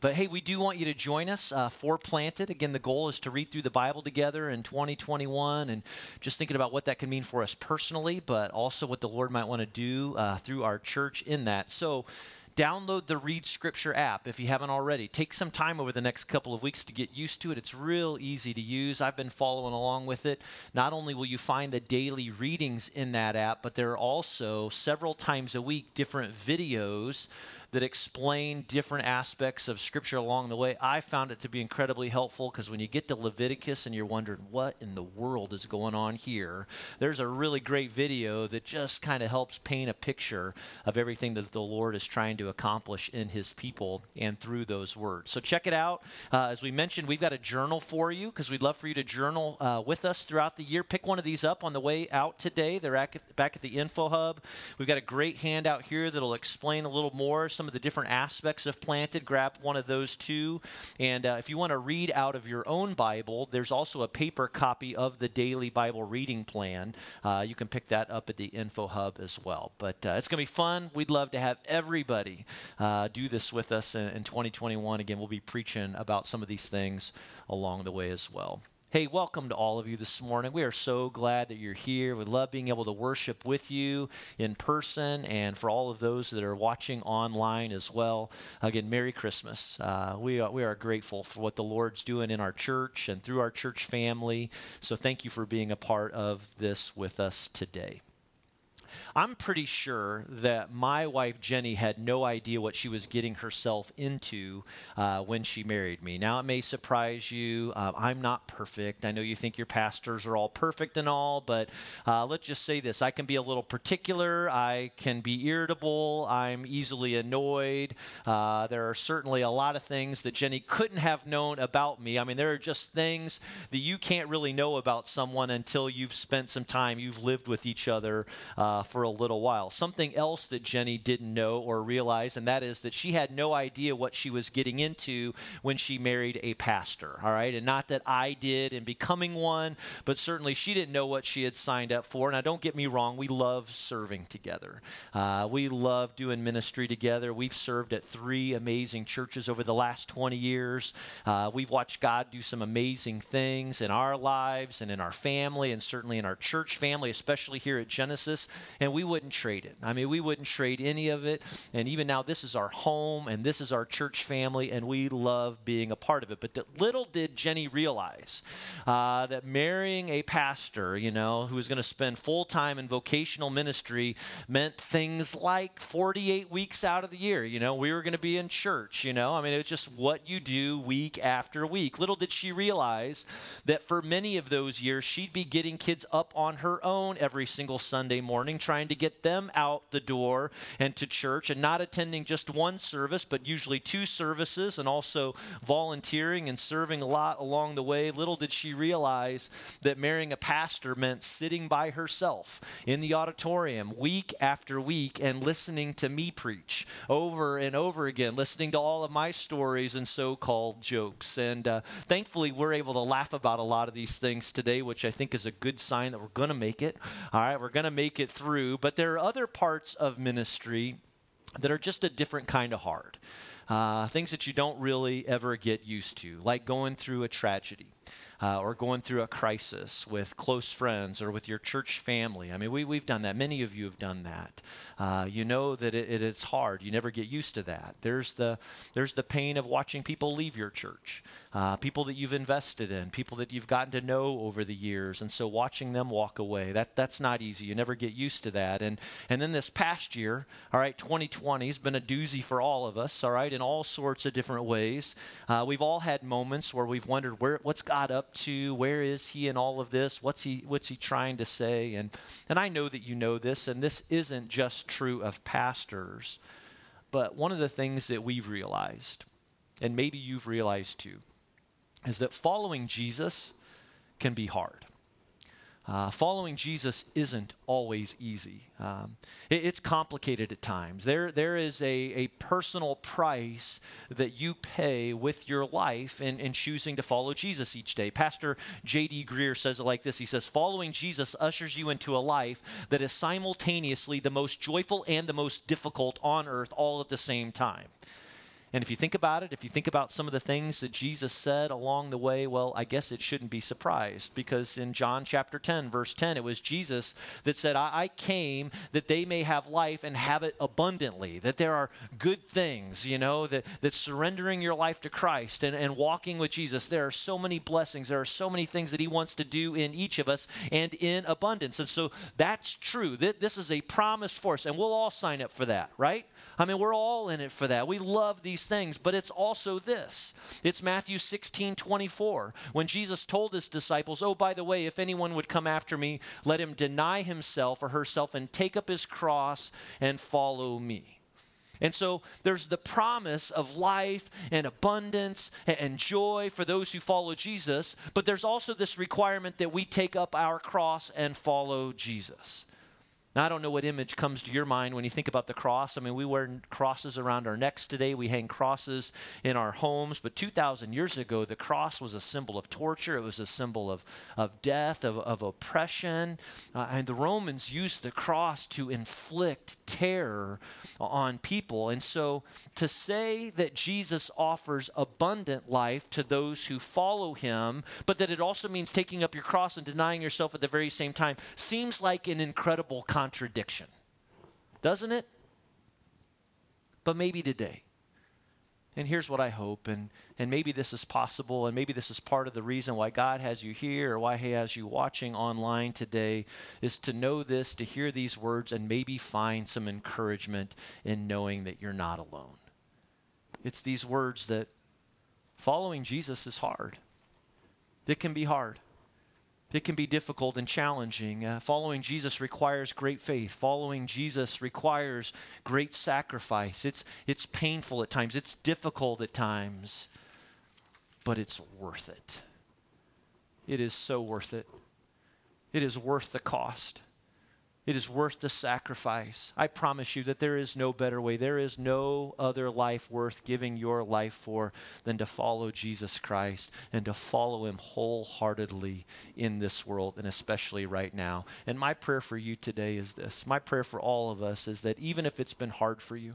But hey, we do want you to join us uh, for Planted. Again, the goal is to read through the Bible together in 2021 and just thinking about what that can mean for us personally, but also what the Lord might want to do uh, through our church in that. So, download the Read Scripture app if you haven't already. Take some time over the next couple of weeks to get used to it. It's real easy to use. I've been following along with it. Not only will you find the daily readings in that app, but there are also several times a week different videos that explain different aspects of Scripture along the way. I found it to be incredibly helpful because when you get to Leviticus and you're wondering what in the world is going on here, there's a really great video that just kind of helps paint a picture of everything that the Lord is trying to accomplish in His people and through those words. So check it out. Uh, as we mentioned, we've got a journal for you because we'd love for you to journal uh, with us throughout the year. Pick one of these up on the way out today. They're back at the Info Hub. We've got a great handout here that'll explain a little more some of the different aspects of planted, grab one of those too. And uh, if you want to read out of your own Bible, there's also a paper copy of the daily Bible reading plan. Uh, you can pick that up at the Info Hub as well. But uh, it's going to be fun. We'd love to have everybody uh, do this with us in, in 2021. Again, we'll be preaching about some of these things along the way as well. Hey, welcome to all of you this morning. We are so glad that you're here. We love being able to worship with you in person and for all of those that are watching online as well. Again, Merry Christmas. Uh, we, are, we are grateful for what the Lord's doing in our church and through our church family. So thank you for being a part of this with us today. I'm pretty sure that my wife Jenny had no idea what she was getting herself into uh, when she married me. Now, it may surprise you. Uh, I'm not perfect. I know you think your pastors are all perfect and all, but uh, let's just say this I can be a little particular, I can be irritable, I'm easily annoyed. Uh, there are certainly a lot of things that Jenny couldn't have known about me. I mean, there are just things that you can't really know about someone until you've spent some time, you've lived with each other uh, for a little while. Something else that Jenny didn't know or realize, and that is that she had no idea what she was getting into when she married a pastor. All right, and not that I did in becoming one, but certainly she didn't know what she had signed up for. Now, don't get me wrong, we love serving together. Uh, we love doing ministry together. We've served at three amazing churches over the last 20 years. Uh, we've watched God do some amazing things in our lives and in our family, and certainly in our church family, especially here at Genesis and we wouldn't trade it. I mean, we wouldn't trade any of it. And even now, this is our home and this is our church family, and we love being a part of it. But that little did Jenny realize uh, that marrying a pastor, you know, who was going to spend full time in vocational ministry meant things like 48 weeks out of the year. You know, we were going to be in church, you know. I mean, it was just what you do week after week. Little did she realize that for many of those years, she'd be getting kids up on her own every single Sunday morning trying to get them out the door and to church and not attending just one service, but usually two services and also volunteering and serving a lot along the way. Little did she realize that marrying a pastor meant sitting by herself in the auditorium week after week and listening to me preach over and over again, listening to all of my stories and so called jokes. And uh, thankfully, we're able to laugh about a lot of these things today, which I think is a good sign that we're going to make it. All right, we're going to make it through through, but there are other parts of ministry that are just a different kind of hard. Uh, things that you don't really ever get used to, like going through a tragedy uh, or going through a crisis with close friends or with your church family. I mean, we, we've done that. Many of you have done that. Uh, you know that it, it, it's hard. You never get used to that. There's the, there's the pain of watching people leave your church, uh, people that you've invested in, people that you've gotten to know over the years. And so watching them walk away, that, that's not easy. You never get used to that. And, and then this past year, all right, 2020 has been a doozy for all of us, all right, in all sorts of different ways. Uh, we've all had moments where we've wondered, where, what's God up up to? Where is he in all of this? What's he what's he trying to say? And and I know that you know this, and this isn't just true of pastors, but one of the things that we've realized, and maybe you've realized too, is that following Jesus can be hard. Uh, following Jesus isn't always easy. Um, it, it's complicated at times. There, there is a, a personal price that you pay with your life in, in choosing to follow Jesus each day. Pastor J.D. Greear says it like this He says, Following Jesus ushers you into a life that is simultaneously the most joyful and the most difficult on earth all at the same time. And if you think about it, if you think about some of the things that Jesus said along the way, well, I guess it shouldn't be surprised because in John chapter 10, verse 10, it was Jesus that said, I, I came that they may have life and have it abundantly, that there are good things, you know, that, that surrendering your life to Christ and, and walking with Jesus, there are so many blessings, there are so many things that He wants to do in each of us and in abundance. And so that's true. This is a promise for us, and we'll all sign up for that, right? I mean, we're all in it for that. We love these things, but it's also this. It's Matthew 16 24, when Jesus told his disciples, Oh, by the way, if anyone would come after me, let him deny himself or herself and take up his cross and follow me. And so there's the promise of life and abundance and joy for those who follow Jesus, but there's also this requirement that we take up our cross and follow Jesus. Now, I don't know what image comes to your mind when you think about the cross. I mean, we wear crosses around our necks today, we hang crosses in our homes, but 2,000 years ago, the cross was a symbol of torture, it was a symbol of, of death, of, of oppression. Uh, and the Romans used the cross to inflict terror on people. And so to say that Jesus offers abundant life to those who follow him, but that it also means taking up your cross and denying yourself at the very same time, seems like an incredible contradiction, doesn't it? But maybe today. And here's what I hope, and, and maybe this is possible, and maybe this is part of the reason why God has you here or why He has you watching online today, is to know this, to hear these words, and maybe find some encouragement in knowing that you're not alone. It's these words that following Jesus is hard. It can be hard. It can be difficult and challenging. Uh, following Jesus requires great faith. Following Jesus requires great sacrifice. It's, it's painful at times, it's difficult at times, but it's worth it. It is so worth it. It is worth the cost. It is worth the sacrifice. I promise you that there is no better way. There is no other life worth giving your life for than to follow Jesus Christ and to follow him wholeheartedly in this world and especially right now. And my prayer for you today is this my prayer for all of us is that even if it's been hard for you,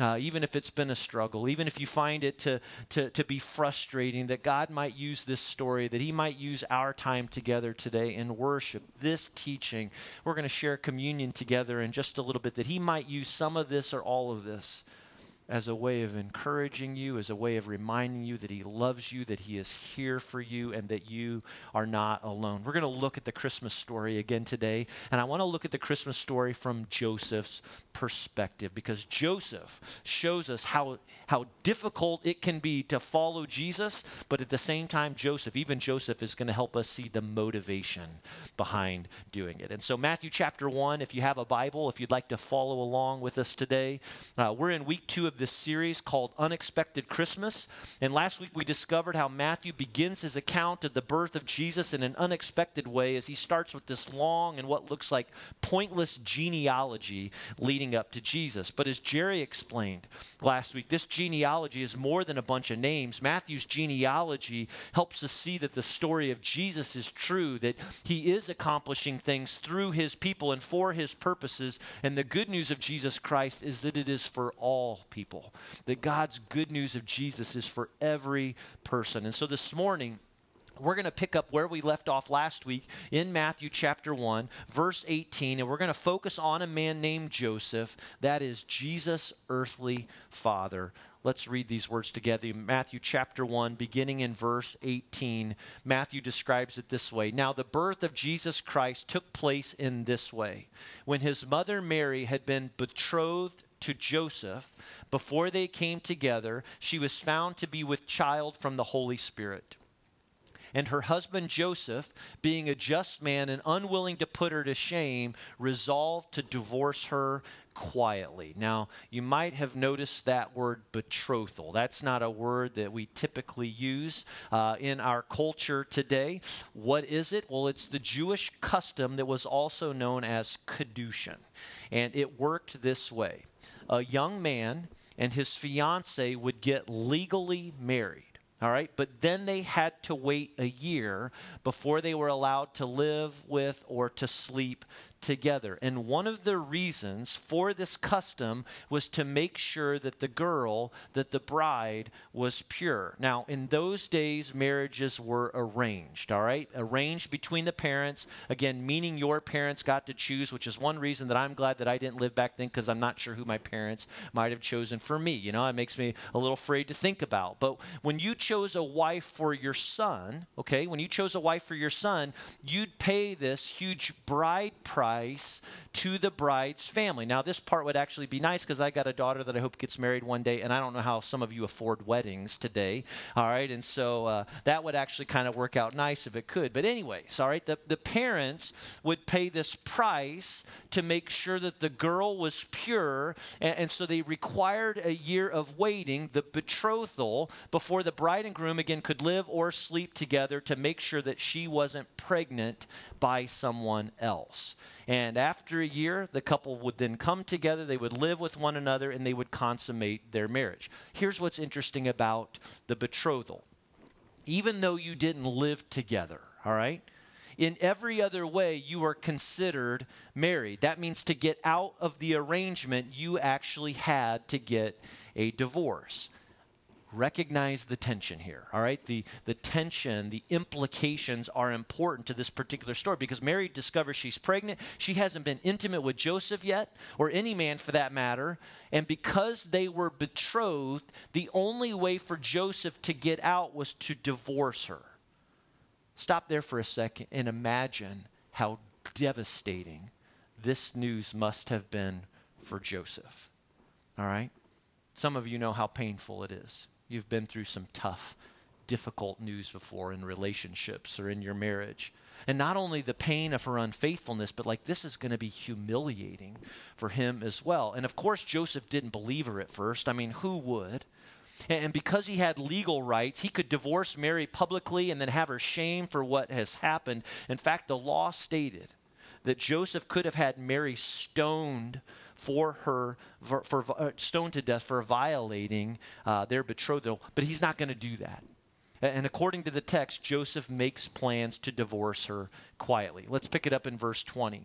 uh, even if it's been a struggle, even if you find it to, to, to be frustrating, that God might use this story, that He might use our time together today in worship, this teaching. We're going to share communion together in just a little bit, that He might use some of this or all of this as a way of encouraging you, as a way of reminding you that He loves you, that He is here for you, and that you are not alone. We're going to look at the Christmas story again today, and I want to look at the Christmas story from Joseph's perspective because Joseph shows us how, how difficult it can be to follow Jesus, but at the same time, Joseph, even Joseph, is going to help us see the motivation behind doing it. And so, Matthew chapter 1, if you have a Bible, if you'd like to follow along with us today, uh, we're in week two of this series called Unexpected Christmas. And last week we discovered how Matthew begins his account of the birth of Jesus in an unexpected way as he starts with this long and what looks like pointless genealogy leading up to Jesus. But as Jerry explained last week, this genealogy is more than a bunch of names. Matthew's genealogy helps us see that the story of Jesus is true, that he is accomplishing things through his people and for his purposes. And the good news of Jesus Christ is that it is for all people. That God's good news of Jesus is for every person. And so this morning, we're going to pick up where we left off last week in Matthew chapter 1, verse 18, and we're going to focus on a man named Joseph. That is Jesus' earthly father. Let's read these words together. Matthew chapter 1, beginning in verse 18. Matthew describes it this way Now, the birth of Jesus Christ took place in this way. When his mother Mary had been betrothed to Joseph, before they came together, she was found to be with child from the Holy Spirit. And her husband Joseph, being a just man and unwilling to put her to shame, resolved to divorce her quietly. Now, you might have noticed that word betrothal. That's not a word that we typically use uh, in our culture today. What is it? Well, it's the Jewish custom that was also known as kedushin. And it worked this way a young man and his fiance would get legally married. All right, but then they had to wait a year before they were allowed to live with or to sleep together. And one of the reasons for this custom was to make sure that the girl, that the bride, was pure. Now, in those days, marriages were arranged, all right? Arranged between the parents, again, meaning your parents got to choose, which is one reason that I'm glad that I didn't live back then because I'm not sure who my parents might have chosen for me. You know, it makes me a little afraid to think about. But when you chose a wife for your son, okay, when you chose a wife for your son, you'd pay this huge bride price to the bride's family. Now, this part would actually be nice because I got a daughter that I hope gets married one day, and I don't know how some of you afford weddings today, all right? And so uh, that would actually kind of work out nice if it could. But, anyways, all right, the, the parents would pay this price to make sure that the girl was pure, and, and so they required a year of waiting, the betrothal, before the bride and groom again could live or sleep together to make sure that she wasn't pregnant by someone else. And after a year, the couple would then come together, they would live with one another, and they would consummate their marriage. Here's what's interesting about the betrothal even though you didn't live together, all right? In every other way, you are considered married. That means to get out of the arrangement, you actually had to get a divorce recognize the tension here all right? The the tension the implications are important to this particular story because mary discovers she's pregnant. She hasn't been intimate with joseph yet or any man for that matter. And because they were betrothed the only way for joseph to get out was to divorce her. Stop there for a second and imagine how devastating this news must have been for joseph all right? Some of you know how painful it is You've been through some tough, difficult news before in relationships or in your marriage. And not only the pain of her unfaithfulness, but like this is going to be humiliating for him as well. And of course, Joseph didn't believe her at first. I mean, who would? And because he had legal rights, he could divorce Mary publicly and then have her shamed for what has happened. In fact, the law stated that Joseph could have had Mary stoned for her, for, for uh, stoned to death for violating uh, their betrothal, but he's not going to do that. And according to the text, Joseph makes plans to divorce her quietly. Let's pick it up in verse 20.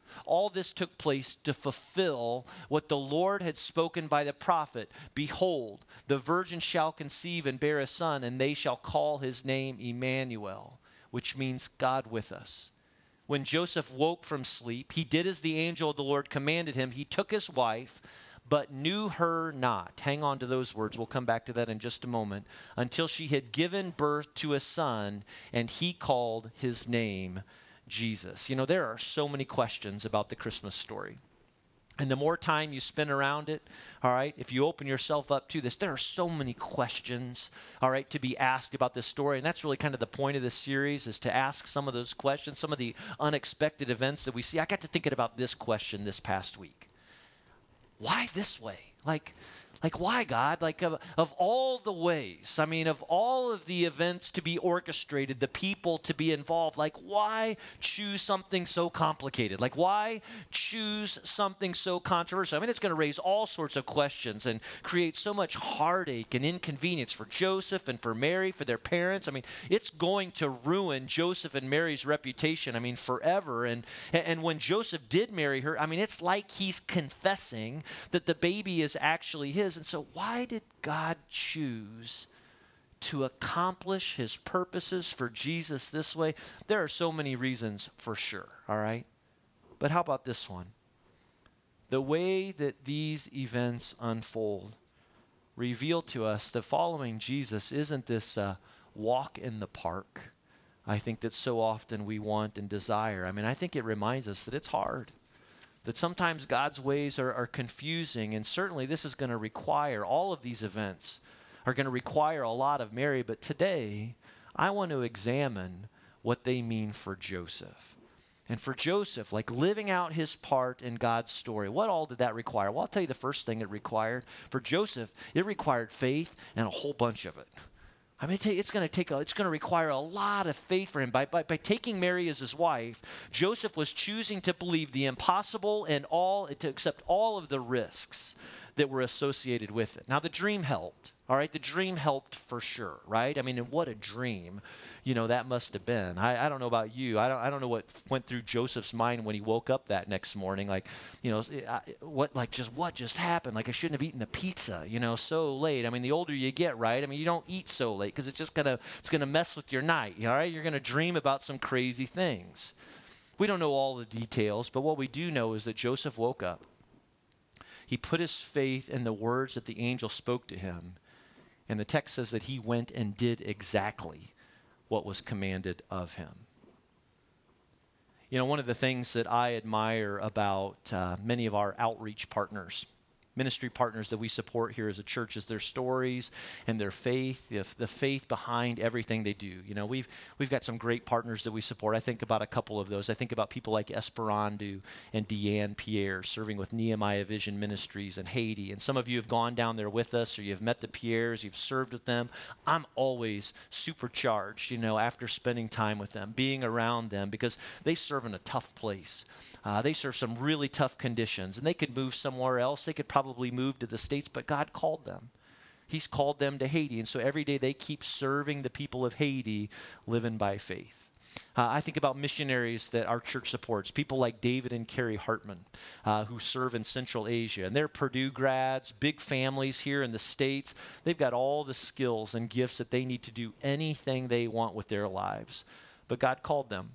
All this took place to fulfill what the Lord had spoken by the prophet Behold, the virgin shall conceive and bear a son, and they shall call his name Emmanuel, which means God with us. When Joseph woke from sleep, he did as the angel of the Lord commanded him. He took his wife, but knew her not. Hang on to those words. We'll come back to that in just a moment. Until she had given birth to a son, and he called his name Jesus. You know, there are so many questions about the Christmas story. And the more time you spend around it, all right, if you open yourself up to this, there are so many questions, all right, to be asked about this story. And that's really kind of the point of this series is to ask some of those questions, some of the unexpected events that we see. I got to thinking about this question this past week. Why this way? Like, like, why, God? Like, of, of all the ways, I mean, of all of the events to be orchestrated, the people to be involved, like, why choose something so complicated? Like, why choose something so controversial? I mean, it's going to raise all sorts of questions and create so much heartache and inconvenience for Joseph and for Mary, for their parents. I mean, it's going to ruin Joseph and Mary's reputation, I mean, forever. And, and when Joseph did marry her, I mean, it's like he's confessing that the baby is actually his is. And so, why did God choose to accomplish his purposes for Jesus this way? There are so many reasons for sure, all right? But how about this one? The way that these events unfold reveal to us that following Jesus isn't this uh, walk in the park. I think that so often we want and desire. I mean, I think it reminds us that it's hard that sometimes God's ways are, are confusing, and certainly this is going to require, all of these events are going to require a lot of Mary, but today I want to examine what they mean for Joseph. And for Joseph, like living out his part in God's story, what all did that require? Well, I'll tell you the first thing it required. For Joseph, it required faith and a whole bunch of it. I mean, it's going to take a, it's going to require a lot of faith for him. By, by, by taking Mary as his wife, Joseph was choosing to believe the impossible and all to accept all of the risks that were associated with it. Now, the dream helped. All right, the dream helped for sure, right? I mean, what a dream, you know, that must have been. I, I don't know about you. I don't, I don't know what went through Joseph's mind when he woke up that next morning. Like, you know, eh, what, like, just what just happened? Like, I shouldn't have eaten the pizza, you know, so late. I mean, the older you get, right? I mean, you don't eat so late because it's just gonna, it's gonna mess with your night. All right, you're gonna dream about some crazy things. We don't know all the details, but what we do know is that Joseph woke up. He put his faith in the words that the angel spoke to him and the text says that he went and did exactly what was commanded of him. You know, one of the things that I admire about uh, many of our outreach partners ministry partners that we support here as a church is their stories and their faith, the, faith behind everything they do. You know, we've we've got some great partners that we support. I think about a couple of those. I think about people like Esperandu and Deanne Pierre serving with Nehemiah Vision Ministries in Haiti. And some of you have gone down there with us or you've met the Pierres, you've served with them. I'm always supercharged, you know, after spending time with them, being around them because they serve in a tough place. Uh, they serve some really tough conditions, and they could move somewhere else. They could probably move to the States, but God called them. He's called them to Haiti. And so every day they keep serving the people of Haiti, living by faith. Uh, I think about missionaries that our church supports, people like David and Carrie Hartman, uh, who serve in Central Asia. And they're Purdue grads, big families here in the States. They've got all the skills and gifts that they need to do anything they want with their lives. But God called them.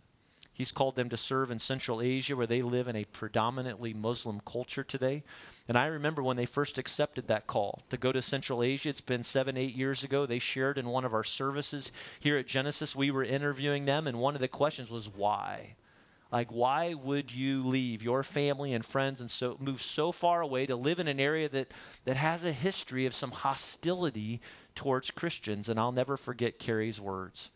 He's called them to serve in Central Asia, where they live in a predominantly Muslim culture today. And I remember when they first accepted that call to go to Central Asia. It's been seven, eight years ago. They shared in one of our services here at Genesis. We were interviewing them, and one of the questions was why? Like, why would you leave your family and friends and so move so far away to live in an area that, that has a history of some hostility towards Christians? And I'll never forget Carrie's words.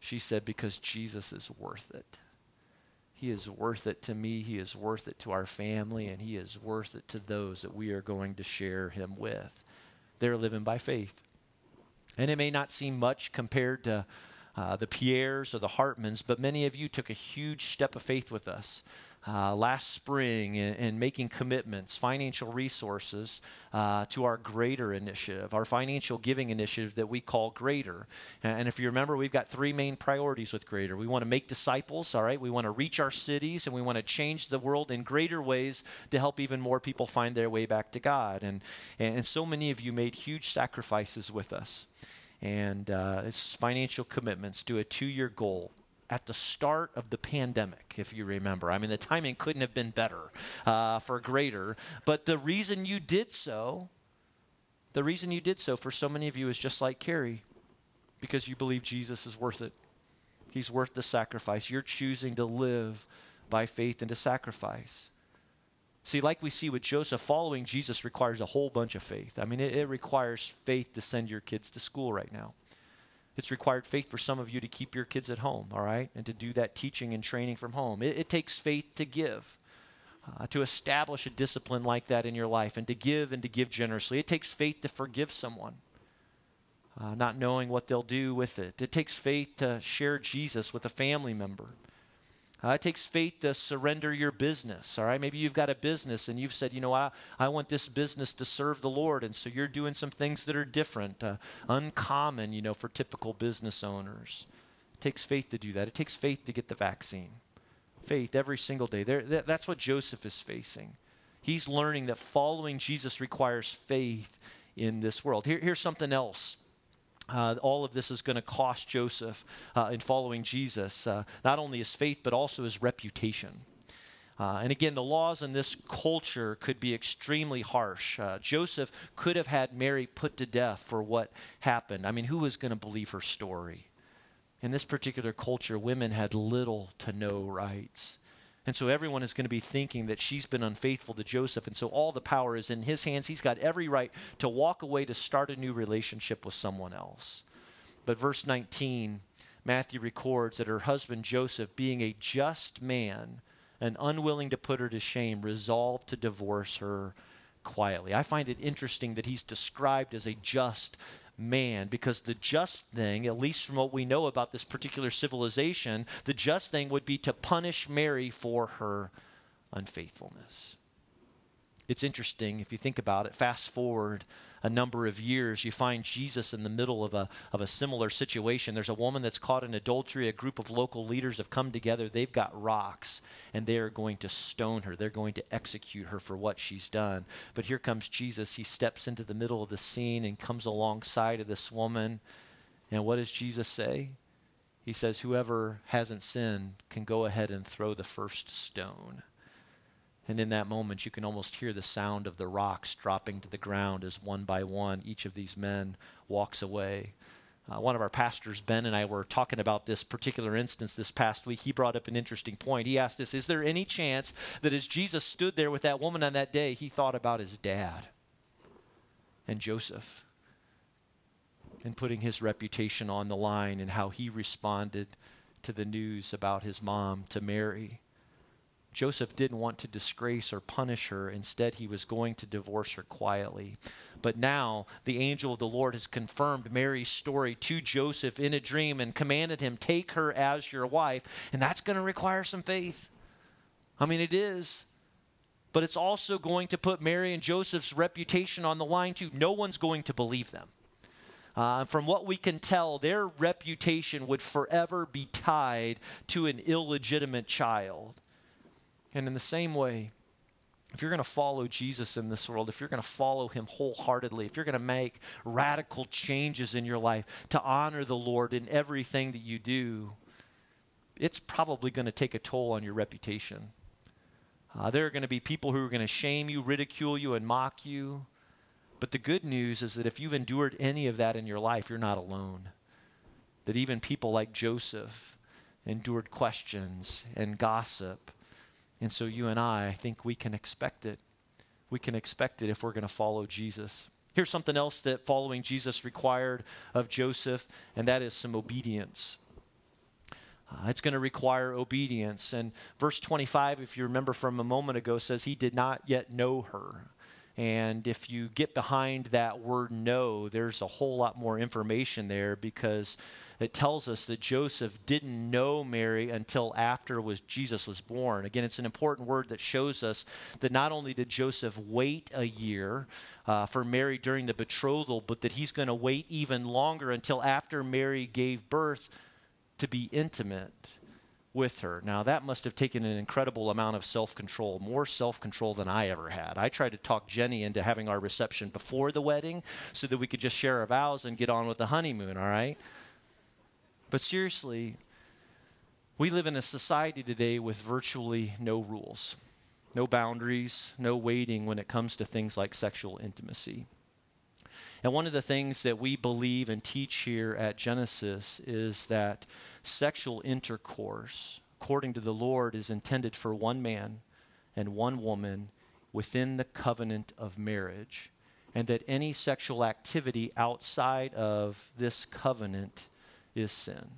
She said, Because Jesus is worth it. He is worth it to me. He is worth it to our family, and He is worth it to those that we are going to share Him with. They're living by faith. And it may not seem much compared to uh, the Pierres or the Hartmans, but many of you took a huge step of faith with us uh, last spring in, in, making commitments, financial resources uh, to our Greater initiative, our financial giving initiative that we call Greater. And if you remember, we've got three main priorities with Greater. We want to make disciples, all right? We want to reach our cities, and we want to change the world in greater ways to help even more people find their way back to God. And, and so many of you made huge sacrifices with us. And uh, it's financial commitments to a two year goal at the start of the pandemic, if you remember. I mean, the timing couldn't have been better uh, for greater. But the reason you did so, the reason you did so for so many of you is just like Carrie, because you believe Jesus is worth it. He's worth the sacrifice. You're choosing to live by faith and to sacrifice. See, like we see with Joseph, following Jesus requires a whole bunch of faith. I mean, it, it requires faith to send your kids to school right now. It's required faith for some of you to keep your kids at home, all right, and to do that teaching and training from home. It, it takes faith to give, uh, to establish a discipline like that in your life, and to give and to give generously. It takes faith to forgive someone, uh, not knowing what they'll do with it. It takes faith to share Jesus with a family member. Uh, it takes faith to surrender your business. All right, maybe you've got a business and you've said, you know, I, I want this business to serve the Lord, and so you're doing some things that are different, uh, uncommon, you know, for typical business owners. It takes faith to do that. It takes faith to get the vaccine. Faith every single day. There, that, that's what Joseph is facing. He's learning that following Jesus requires faith in this world. Here, here's something else uh, all of this is going to cost Joseph uh, in following Jesus, uh, not only his faith, but also his reputation. Uh, and again, the laws in this culture could be extremely harsh. Uh, Joseph could have had Mary put to death for what happened. I mean, who was going to believe her story? In this particular culture, women had little to no rights. And so everyone is going to be thinking that she's been unfaithful to Joseph. And so all the power is in his hands. He's got every right to walk away to start a new relationship with someone else. But verse 19, Matthew records that her husband Joseph, being a just man and unwilling to put her to shame, resolved to divorce her quietly. I find it interesting that he's described as a just man because the just thing, at least from what we know about this particular civilization, the just thing would be to punish Mary for her unfaithfulness. It's interesting if you think about it. Fast forward a number of years, you find Jesus in the middle of a, of a similar situation. There's a woman that's caught in adultery. A group of local leaders have come together. They've got rocks, and they are going to stone her. They're going to execute her for what she's done. But here comes Jesus. He steps into the middle of the scene and comes alongside of this woman. And what does Jesus say? He says, Whoever hasn't sinned can go ahead and throw the first stone. And in that moment, you can almost hear the sound of the rocks dropping to the ground as one by one each of these men walks away. Uh, one of our pastors, Ben, and I were talking about this particular instance this past week. He brought up an interesting point. He asked this Is there any chance that as Jesus stood there with that woman on that day, he thought about his dad and Joseph and putting his reputation on the line and how he responded to the news about his mom to Mary? Joseph didn't want to disgrace or punish her. Instead, he was going to divorce her quietly. But now the angel of the Lord has confirmed Mary's story to Joseph in a dream and commanded him, Take her as your wife. And that's going to require some faith. I mean, it is. But it's also going to put Mary and Joseph's reputation on the line, too. No one's going to believe them. Uh, from what we can tell, their reputation would forever be tied to an illegitimate child. And in the same way, if you're going to follow Jesus in this world, if you're going to follow him wholeheartedly, if you're going to make radical changes in your life to honor the Lord in everything that you do, it's probably going to take a toll on your reputation. Uh, there are going to be people who are going to shame you, ridicule you, and mock you. But the good news is that if you've endured any of that in your life, you're not alone. That even people like Joseph endured questions and gossip and so you and I, I think we can expect it. We can expect it if we're going to follow Jesus. Here's something else that following Jesus required of Joseph, and that is some obedience. Uh, it's going to require obedience. And verse 25, if you remember from a moment ago, says he did not yet know her. And if you get behind that word know, there's a whole lot more information there because it tells us that Joseph didn't know Mary until after was Jesus was born. Again, it's an important word that shows us that not only did Joseph wait a year uh, for Mary during the betrothal, but that he's going to wait even longer until after Mary gave birth to be intimate with her. Now, that must have taken an incredible amount of self control, more self control than I ever had. I tried to talk Jenny into having our reception before the wedding so that we could just share our vows and get on with the honeymoon, all right? But seriously, we live in a society today with virtually no rules, no boundaries, no waiting when it comes to things like sexual intimacy. And one of the things that we believe and teach here at Genesis is that sexual intercourse, according to the Lord, is intended for one man and one woman within the covenant of marriage, and that any sexual activity outside of this covenant is sin.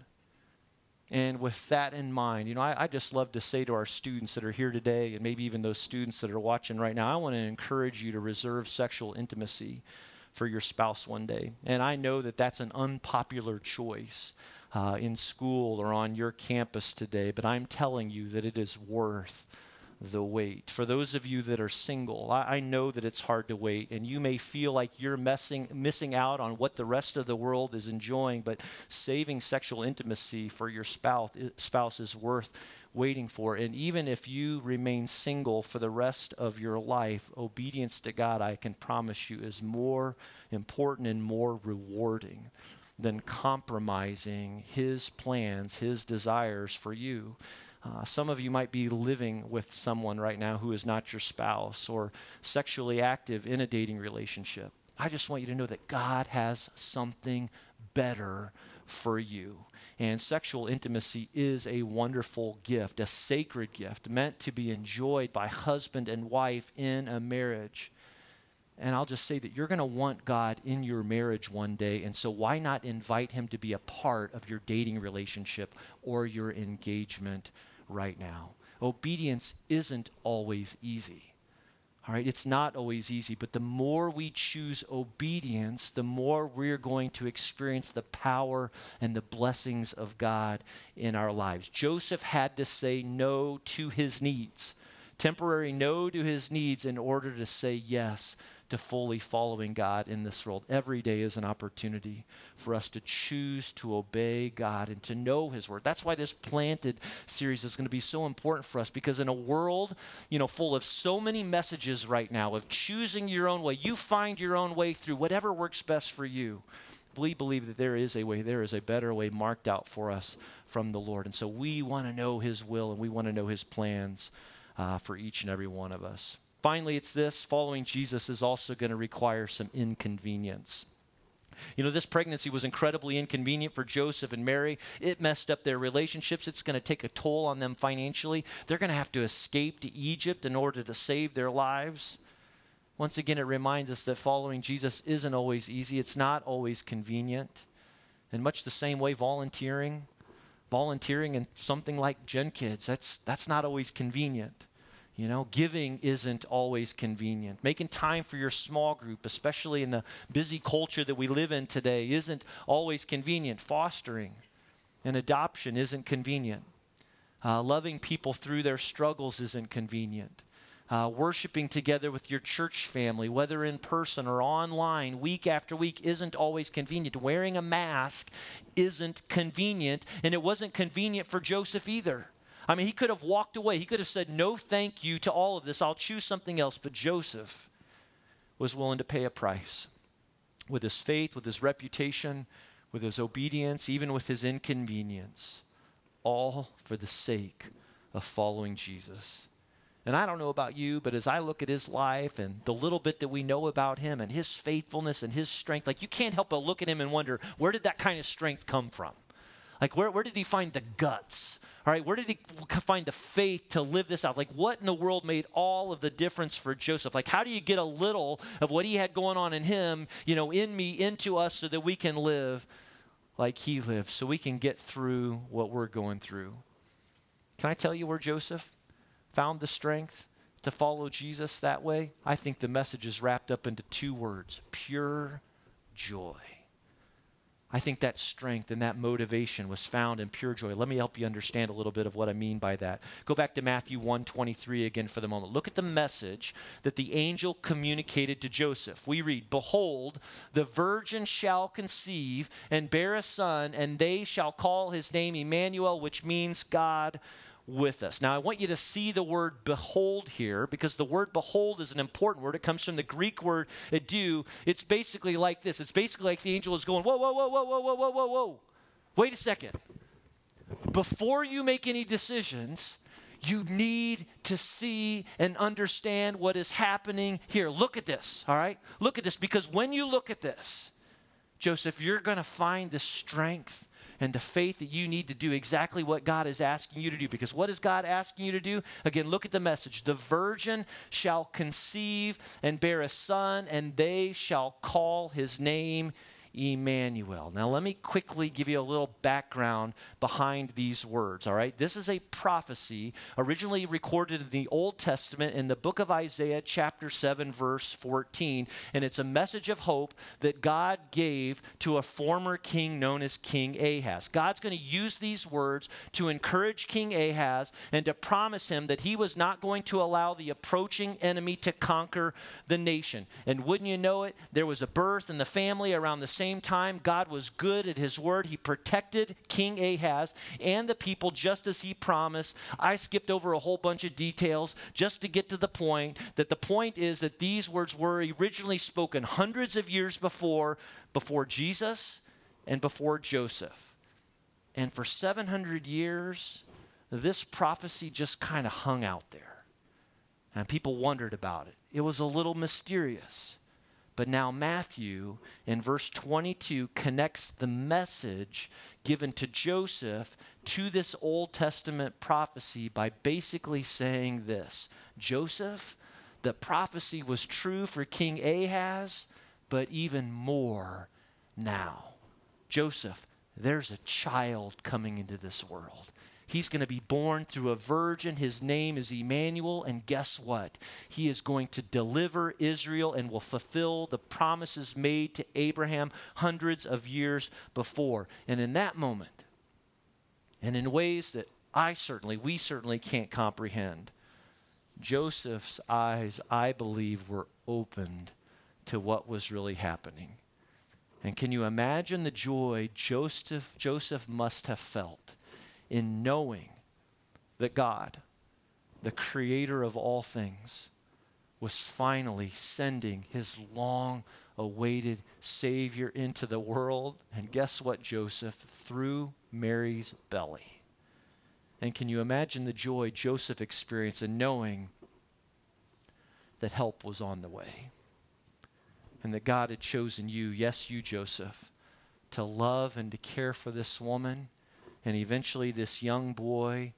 And with that in mind, you know, I, I, just love to say to our students that are here today, and maybe even those students that are watching right now, I want to encourage you to reserve sexual intimacy for your spouse one day. And I know that that's an unpopular choice uh, in school or on your campus today, but I'm telling you that it is worth the wait. For those of you that are single, I, I, know that it's hard to wait, and you may feel like you're messing, missing out on what the rest of the world is enjoying, but saving sexual intimacy for your spouse, spouse is worth waiting for. And even if you remain single for the rest of your life, obedience to God, I can promise you, is more important and more rewarding than compromising His plans, His desires for you. Uh, some of you might be living with someone right now who is not your spouse or sexually active in a dating relationship. I just want you to know that God has something better for you. And sexual intimacy is a wonderful gift, a sacred gift meant to be enjoyed by husband and wife in a marriage. And I'll just say that you're going to want God in your marriage one day. And so, why not invite Him to be a part of your dating relationship or your engagement right now? Obedience isn't always easy. All right, it's not always easy, but the more we choose obedience, the more we're going to experience the power and the blessings of God in our lives. Joseph had to say no to his needs, temporary no to his needs, in order to say yes to fully following God in this world. Every day is an opportunity for us to choose to obey God and to know His Word. That's why this planted series is going to be so important for us because in a world, you know, full of so many messages right now of choosing your own way, you find your own way through whatever works best for you. We believe that there is a way, there is a better way marked out for us from the Lord. And so we want to know His will and we want to know His plans uh, for each and every one of us. Finally, it's this following Jesus is also going to require some inconvenience. You know, this pregnancy was incredibly inconvenient for Joseph and Mary. It messed up their relationships. It's going to take a toll on them financially. They're going to have to escape to Egypt in order to save their lives. Once again, it reminds us that following Jesus isn't always easy, it's not always convenient. In much the same way, volunteering, volunteering in something like Gen Kids, that's, that's not always convenient. You know, giving isn't always convenient. Making time for your small group, especially in the busy culture that we live in today, isn't always convenient. Fostering and adoption isn't convenient. Uh, loving people through their struggles isn't convenient. Uh, worshiping together with your church family, whether in person or online, week after week, isn't always convenient. Wearing a mask isn't convenient, and it wasn't convenient for Joseph either. I mean, he could have walked away. He could have said, No, thank you to all of this. I'll choose something else. But Joseph was willing to pay a price with his faith, with his reputation, with his obedience, even with his inconvenience, all for the sake of following Jesus. And I don't know about you, but as I look at his life and the little bit that we know about him and his faithfulness and his strength, like you can't help but look at him and wonder, where did that kind of strength come from? Like, where, where did he find the guts all right, where did he find the faith to live this out? Like, what in the world made all of the difference for Joseph? Like, how do you get a little of what he had going on in him, you know, in me, into us, so that we can live like he lived, so we can get through what we're going through? Can I tell you where Joseph found the strength to follow Jesus that way? I think the message is wrapped up into two words pure joy. I think that strength and that motivation was found in pure joy. Let me help you understand a little bit of what I mean by that. Go back to Matthew 1:23 again for the moment. Look at the message that the angel communicated to Joseph. We read, "Behold, the virgin shall conceive and bear a son, and they shall call his name Emmanuel, which means God with us. Now, I want you to see the word behold here because the word behold is an important word. It comes from the Greek word "do." It's basically like this it's basically like the angel is going, whoa, whoa, whoa, whoa, whoa, whoa, whoa, whoa, whoa. Wait a second. Before you make any decisions, you need to see and understand what is happening here. Look at this, all right? Look at this because when you look at this, Joseph, you're going to find the strength and the faith that you need to do exactly what God is asking you to do. Because what is God asking you to do? Again, look at the message. The virgin shall conceive and bear a son, and they shall call his name Emmanuel. Now, let me quickly give you a little background behind these words, all right? This is a prophecy originally recorded in the Old Testament in the book of Isaiah, chapter 7, verse 14. And it's a message of hope that God gave to a former king known as King Ahaz. God's going to use these words to encourage King Ahaz and to promise him that he was not going to allow the approaching enemy to conquer the nation. And wouldn't you know it, there was a birth in the family around the same same time, God was good at his word. He protected King Ahaz and the people just as he promised. I skipped over a whole bunch of details just to get to the point that the point is that these words were originally spoken hundreds of years before, before Jesus and before Joseph. And for 700 years, this prophecy just kind of hung out there. And people wondered about it. It was a little mysterious. But now Matthew in verse 22 connects the message given to Joseph to this Old Testament prophecy by basically saying this Joseph, the prophecy was true for King Ahaz, but even more now. Joseph, there's a child coming into this world. He's going to be born through a virgin. His name is Emmanuel. And guess what? He is going to deliver Israel and will fulfill the promises made to Abraham hundreds of years before. And in that moment, and in ways that I certainly, we certainly can't comprehend, Joseph's eyes, I believe, were opened to what was really happening. And can you imagine the joy Joseph, Joseph must have felt in knowing that God, the creator of all things, was finally sending his long awaited Savior into the world. And guess what, Joseph? Through Mary's belly. And can you imagine the joy Joseph experienced in knowing that help was on the way? And that God had chosen you, yes, you, Joseph, to love and to care for this woman and eventually this young boy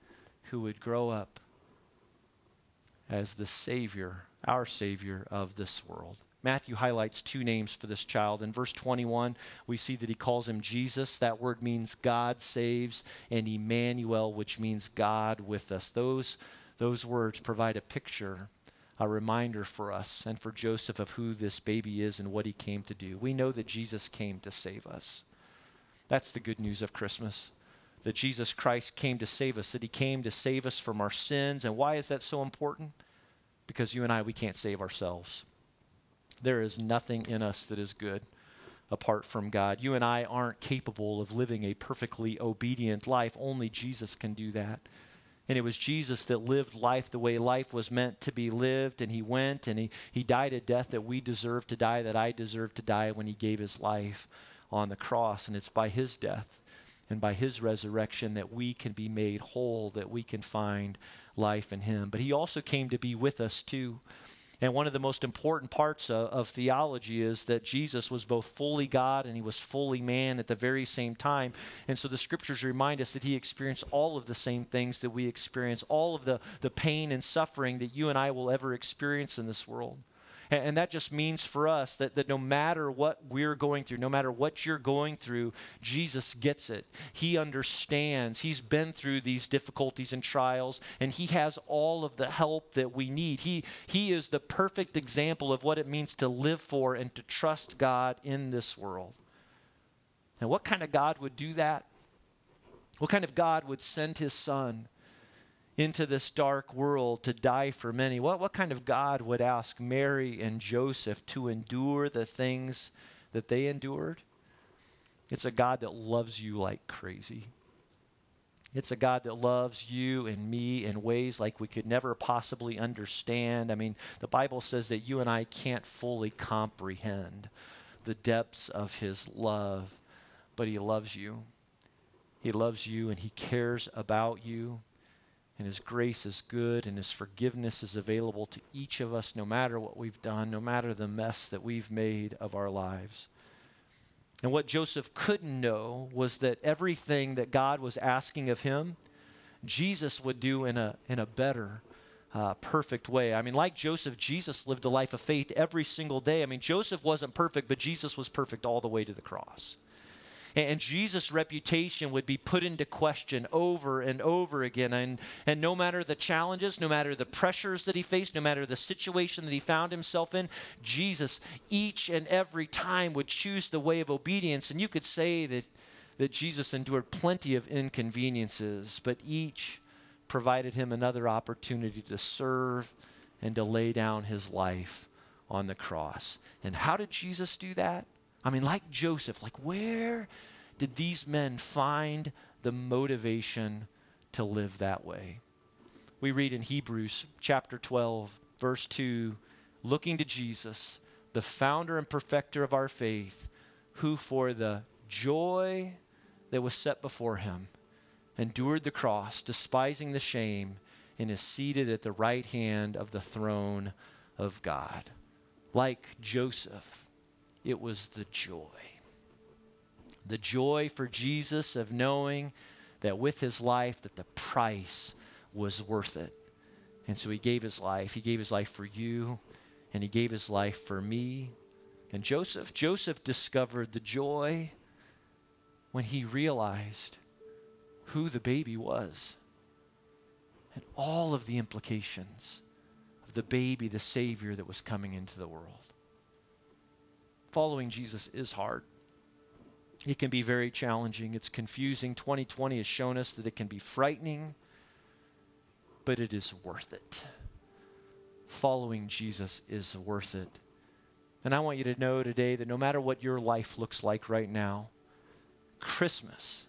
who would grow up as the Savior, our Savior of this world. Matthew highlights two names for this child. In verse 21, we see that he calls him Jesus. That word means God saves, and Emmanuel, which means God with us. Those, those words provide a picture, a reminder for us and for Joseph of who this baby is and what he came to do. We know that Jesus came to save us. That's the good news of Christmas that Jesus Christ came to save us, that he came to save us from our sins. And why is that so important? Because you and I, we can't save ourselves. There is nothing in us that is good apart from God. You and I aren't capable of living a perfectly obedient life. Only Jesus can do that. And it was Jesus that lived life the way life was meant to be lived. And he went and he, he died a death that we deserve to die, that I deserve to die when he gave his life on the cross. And it's by his death and by his resurrection that we can be made whole, that we can find life in him. But he also came to be with us too. And one of the most important parts of, of, theology is that Jesus was both fully God and he was fully man at the very same time. And so the scriptures remind us that he experienced all of the same things that we experience, all of the, the pain and suffering that you and I will ever experience in this world. And, and that just means for us that, that no matter what we're going through, no matter what you're going through, Jesus gets it. He understands. He's been through these difficulties and trials, and He has all of the help that we need. He, he is the perfect example of what it means to live for and to trust God in this world. And what kind of God would do that? What kind of God would send His Son? Into this dark world to die for many. What, what kind of God would ask Mary and Joseph to endure the things that they endured? It's a God that loves you like crazy. It's a God that loves you and me in ways like we could never possibly understand. I mean, the Bible says that you and I can't fully comprehend the depths of His love, but He loves you. He loves you and He cares about you and His grace is good, and His forgiveness is available to each of us, no matter what we've done, no matter the mess that we've made of our lives. And what Joseph couldn't know was that everything that God was asking of him, Jesus would do in a, in a better, uh, perfect way. I mean, like Joseph, Jesus lived a life of faith every single day. I mean, Joseph wasn't perfect, but Jesus was perfect all the way to the cross. And Jesus' reputation would be put into question over and over again. And, and no matter the challenges, no matter the pressures that he faced, no matter the situation that he found himself in, Jesus each and every time would choose the way of obedience. And you could say that, that Jesus endured plenty of inconveniences, but each provided him another opportunity to serve and to lay down his life on the cross. And how did Jesus do that? I mean, like Joseph, like where did these men find the motivation to live that way? We read in Hebrews chapter 12, verse 2 looking to Jesus, the founder and perfecter of our faith, who for the joy that was set before him endured the cross, despising the shame, and is seated at the right hand of the throne of God. Like Joseph, it was the joy. The joy for Jesus of knowing that with his life that the price was worth it. And so he gave his life. He gave his life for you and he gave his life for me. And Joseph, Joseph discovered the joy when he realized who the baby was. and all of the implications of the baby, the Savior that was coming into the world. Following Jesus is hard. It can be very challenging. It's confusing. 2020 has shown us that it can be frightening, but it is worth it. Following Jesus is worth it. And I want you to know today that no matter what your life looks like right now, Christmas,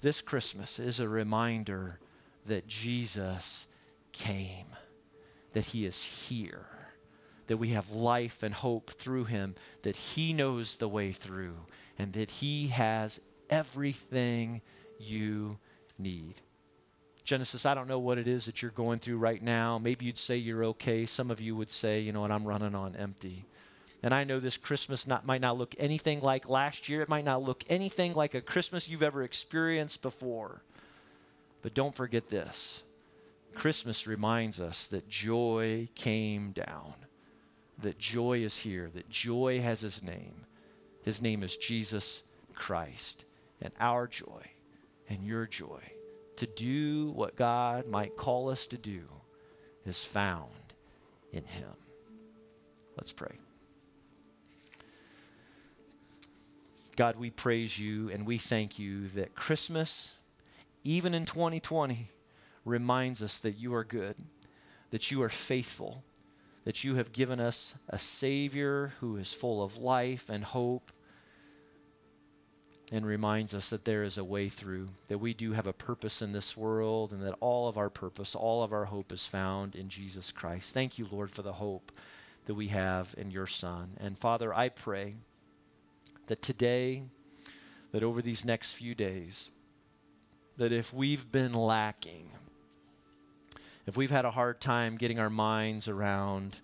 this Christmas, is a reminder that Jesus came, that he is here, that we have life and hope through him, that he knows the way through, and that he has everything you need. Genesis, I don't know what it is that you're going through right now. Maybe you'd say you're okay. Some of you would say, you know what, I'm running on empty. And I know this Christmas not, might not look anything like last year. It might not look anything like a Christmas you've ever experienced before. But don't forget this Christmas reminds us that joy came down, that joy is here, that joy has his name. His name is Jesus Christ. And our joy and your joy to do what God might call us to do is found in him. Let's pray. God, we praise you and we thank you that Christmas even in 2020, reminds us that you are good, that you are faithful, that you have given us a Savior who is full of life and hope, and reminds us that there is a way through, that we do have a purpose in this world, and that all of our purpose, all of our hope is found in Jesus Christ. Thank you, Lord, for the hope that we have in your Son. And Father, I pray that today, that over these next few days, that if we've been lacking, if we've had a hard time getting our minds around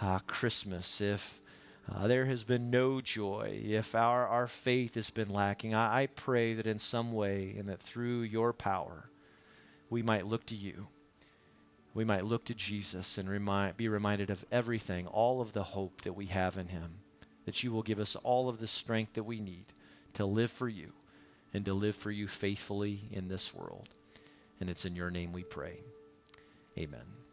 uh, Christmas, if uh, there has been no joy, if our, our faith has been lacking, I, I pray that in some way and that through your power, we might look to you. We might look to Jesus and be reminded of everything, all of the hope that we have in him, that you will give us all of the strength that we need to live for you and to live for you faithfully in this world. And it's in your name we pray. Amen.